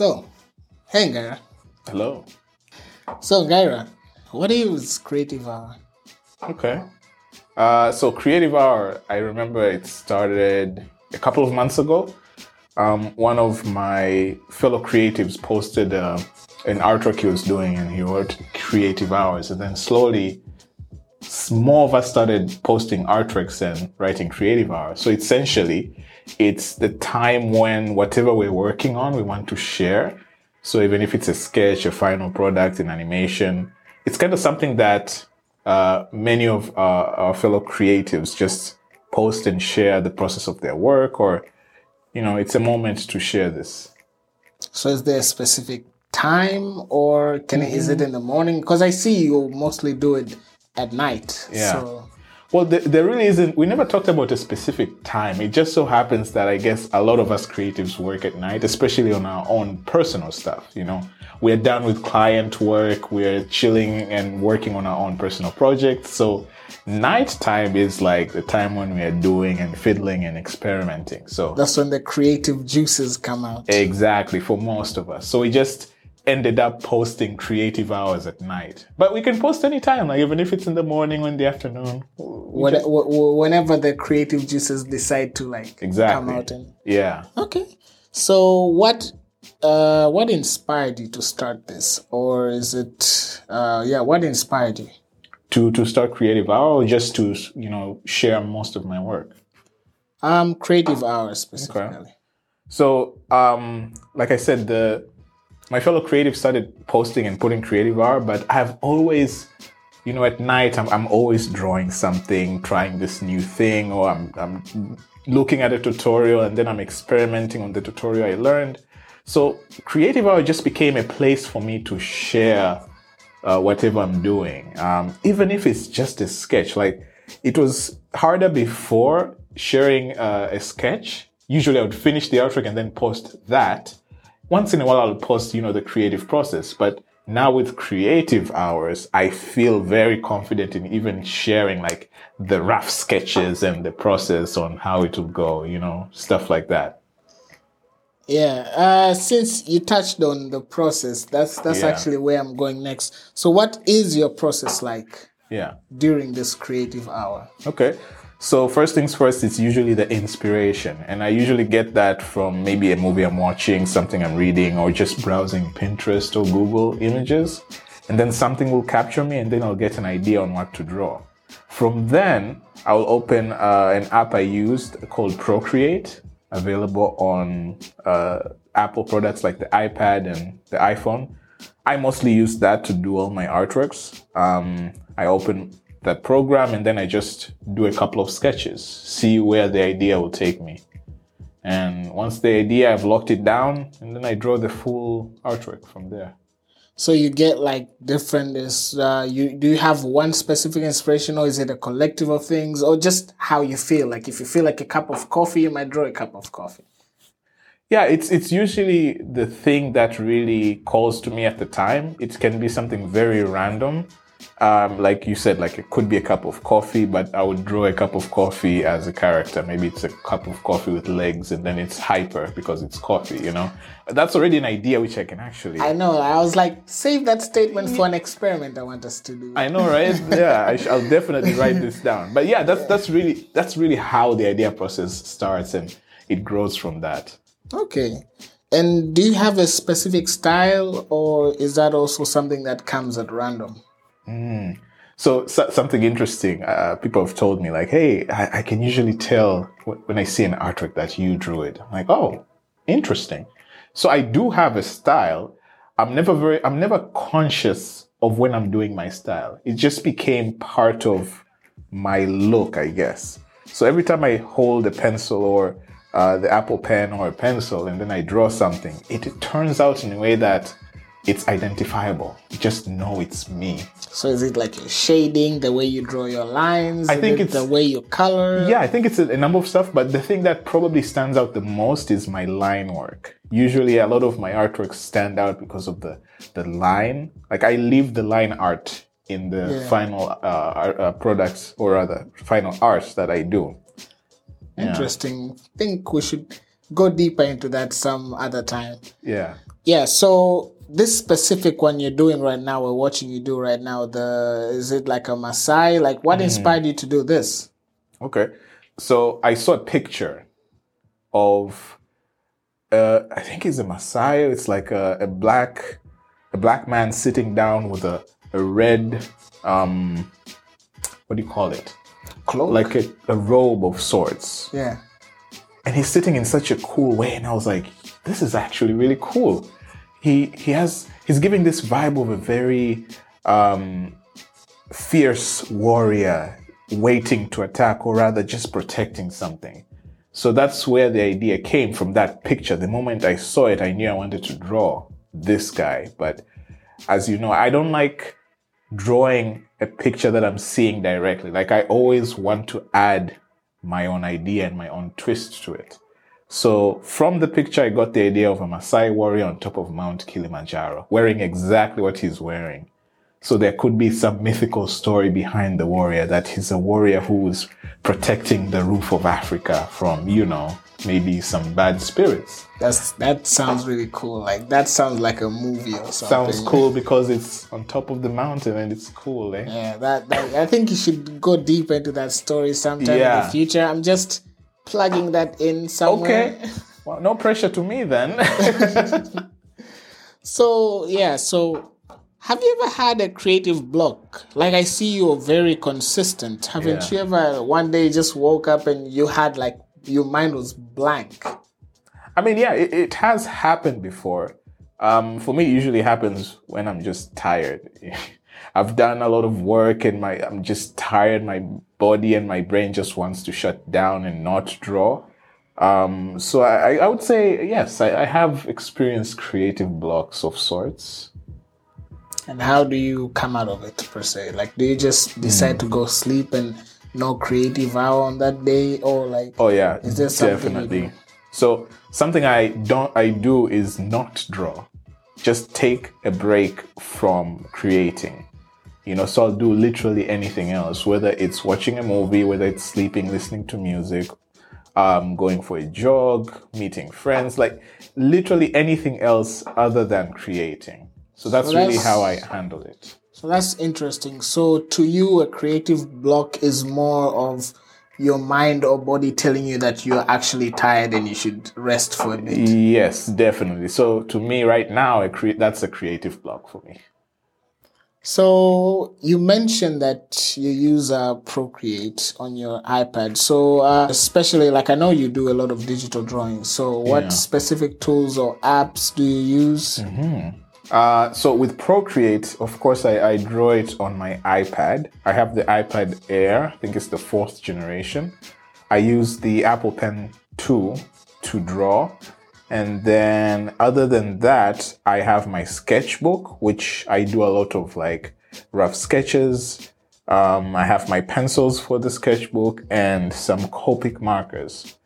So, hey Gaira. Hello. So Gaira, what is Creative Hour? Okay. Uh, so Creative Hour, I remember it started a couple of months ago. Um, one of my fellow creatives posted uh, an artwork he was doing, and he wrote Creative Hours, and then slowly more of us started posting artworks and writing creative hours. So essentially, it's the time when whatever we're working on, we want to share. So even if it's a sketch, a final product, an animation, it's kind of something that uh, many of our, our fellow creatives just post and share the process of their work, or you know, it's a moment to share this. So is there a specific time, or can it, is it in the morning? Because I see you mostly do it at night. Yeah. So Well, there, there really isn't. We never talked about a specific time. It just so happens that I guess a lot of us creatives work at night, especially on our own personal stuff. You know, we're done with client work, we're chilling and working on our own personal projects. So, nighttime is like the time when we are doing and fiddling and experimenting. So, that's when the creative juices come out. Exactly, for most of us. So we just ended up posting creative hours at night. But we can post anytime, like even if it's in the morning or in the afternoon. What, just- wh- wh- whenever the creative juices decide to like exactly. come out and yeah. okay. So what uh what inspired you to start this, or is it uh yeah what inspired you? To to start creative hour or just to you know share most of my work. Um, creative hours specifically. So um like I said, the my fellow creatives started posting and putting creative hour, but I've always you know, at night I'm, I'm always drawing something, trying this new thing, or I'm, I'm looking at a tutorial and then I'm experimenting on the tutorial I learned. So Creative Hour just became a place for me to share uh, whatever I'm doing, um, even if it's just a sketch. Like it was harder before sharing uh, a sketch. Usually I would finish the artwork and then post that. Once in a while I'll post, you know, the creative process, but now with creative hours, I feel very confident in even sharing like the rough sketches and the process on how it will go, you know, stuff like that. Yeah. Uh, since you touched on the process, that's that's Yeah. actually where I'm going next. So, what is your process like Yeah. during this creative hour? Okay. So first things first, it's usually the inspiration. And I usually get that from maybe a movie I'm watching, something I'm reading, or just browsing Pinterest or Google images. And then something will capture me and then I'll get an idea on what to draw. From then, I'll open uh, an app I used called Procreate, available on uh, Apple products like the iPad and the iPhone. I mostly use that to do all my artworks. Um, I open that program and then I just do a couple of sketches, see where the idea will take me. And once the idea, I've locked it down, and then I draw the full artwork from there. So you get like different is uh you do you have one specific inspiration or is it a collective of things or just how you feel? Like if you feel like a cup of coffee, you might draw a cup of coffee. Yeah, it's it's usually the thing that really calls to me at the time. It can be something very random. Um, like you said, like it could be a cup of coffee, but I would draw a cup of coffee as a character. Maybe it's a cup of coffee with legs, and then it's hyper because it's coffee. You know, that's already an idea which I can actually. I know. I was like, save that statement for an experiment I want us to do. I know, right? Yeah, I sh- I'll definitely write this down. But yeah, that's that's really that's really how the idea process starts, and it grows from that. Okay. And do you have a specific style or is that also something that comes at random? So, so something interesting. Uh, people have told me like, "Hey, I, I can usually tell wh- when I see an artwork that you drew it." I'm like, "Oh, interesting." So I do have a style. I'm never very. I'm never conscious of when I'm doing my style. It just became part of my look, I guess. So every time I hold a pencil or uh, the Apple Pen or a pencil, and then I draw something, it, it turns out in a way that it's identifiable. You just know it's me. So is it like shading, the way you draw your lines? I think it it's- the way you color. Yeah, I think it's a, a number of stuff, but the thing that probably stands out the most is my line work. Usually, a lot of my artworks stand out because of the the line. Like I leave the line art in the Yeah. final uh, uh, products or rather final arts that I do. Interesting. think we should go deeper into that some other time. Yeah. Yeah, so this specific one you're doing right now, we're watching you do right now, the is it like a Maasai? Like what inspired you to do this? Okay. So I saw a picture of uh I think it's a Maasai. It's like a, a black a black man sitting down with a, a red um what do you call it? Cloak? Like a, a robe of sorts. yeah. and he's sitting in such a cool way and i was like this is actually really cool he he has he's giving this vibe of a very um fierce warrior waiting to attack or rather just protecting something. So that's where the idea came from that picture. The moment i saw it i knew i wanted to draw this guy. But as you know i don't like drawing a picture that i'm seeing directly. Like i always want to add my own idea and my own twist to it. So from the picture, I got the idea of a Maasai warrior on top of Mount Kilimanjaro, wearing exactly what he's wearing. So there could be some mythical story behind the warrior that he's a warrior who's protecting the roof of Africa from, you know, maybe some bad spirits. That's that sounds really cool. Like that sounds like a movie or something. Sounds cool because it's on top of the mountain and it's cool, eh? Yeah, that, that I think you should go deep into that story sometime in the future. I'm just plugging that in somewhere. Okay. Well, no pressure to me then. So yeah, so have you ever had a creative block? Like I see you are very consistent. Haven't Yeah. you ever one day just woke up and you had like your mind was blank? I mean, yeah, it, it has happened before. Um, for me, it usually happens when I'm just tired. I've done a lot of work and my I'm just tired. My body and my brain just wants to shut down and not draw. Um, so I, I would say yes, I, I have experienced creative blocks of sorts. And how do you come out of it per se? Like do you just decide to go sleep and no creative hour on that day or like Oh yeah, Is there something definitely. So something I don't I do is not draw. Just take a break from creating. You know, so I'll do literally anything else, whether it's watching a movie, whether it's sleeping, listening to music, um, going for a jog, meeting friends, like literally anything else other than creating. So that's So really how I handle it. So that's interesting. So to you, a creative block is more of your mind or body telling you that you're actually tired and you should rest for a bit. Yes, definitely. So to me, right now, a cre- that's a creative block for me. So you mentioned that you use uh, Procreate on your iPad. So uh, especially like I know you do a lot of digital drawing. So what Yeah. specific tools or apps do you use? Uh, so with Procreate, of course, I, I draw it on my iPad. I have the iPad Air. I think it's the fourth generation. I use the Apple Pen 2 to draw. And then other than that, I have my sketchbook, which I do a lot of like rough sketches. Um, I have my pencils for the sketchbook and some Copic markers.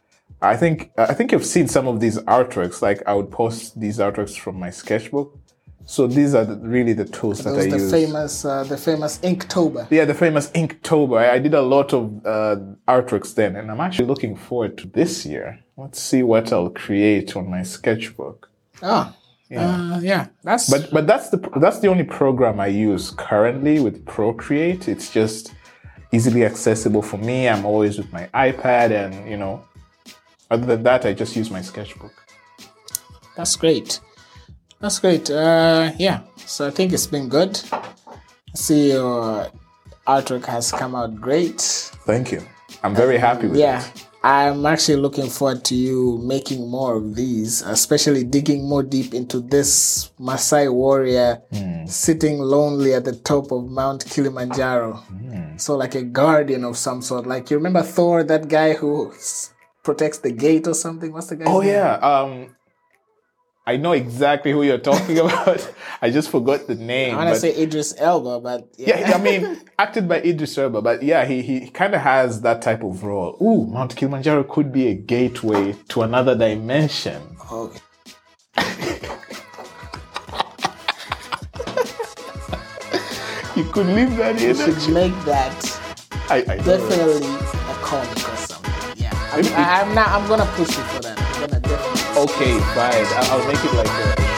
I think I think you've seen some of these artworks. Like I would post these artworks from my sketchbook. So these are the, really the tools that I use. Those I the use. famous uh, the famous Inktober. yeah, the famous Inktober. I, I did a lot of uh, artworks then, and I'm actually looking forward to this year. Let's see what I'll create on my sketchbook. Ah. Yeah. Uh, yeah. That's But but that's the that's the only program I use currently with Procreate. It's just easily accessible for me. I'm always with my iPad, and you know, other than that, I just use my sketchbook. That's great. That's great. Uh, yeah. So I think it's been good. I see your artwork has come out great. Thank you. I'm very happy with Yeah. it. I'm actually looking forward to you making more of these, especially digging more deep into this Maasai warrior sitting lonely at the top of Mount Kilimanjaro. So, like a guardian of some sort. Like, you remember Thor, that guy who protects the gate or something? What's the guy? Oh yeah. Um, I know exactly who you're talking about. I just forgot the name. I want to say Idris Elba, but yeah, I mean, acted by Idris Elba, but yeah, he he kind of has that type of role. Ooh, Mount Kilimanjaro could be a gateway to another dimension. Oh, You could leave that in. should make that I, I definitely a comic or something. Yeah, I'm, I, I'm not. I'm gonna push you for Okay, fine. I- I'll make it like short.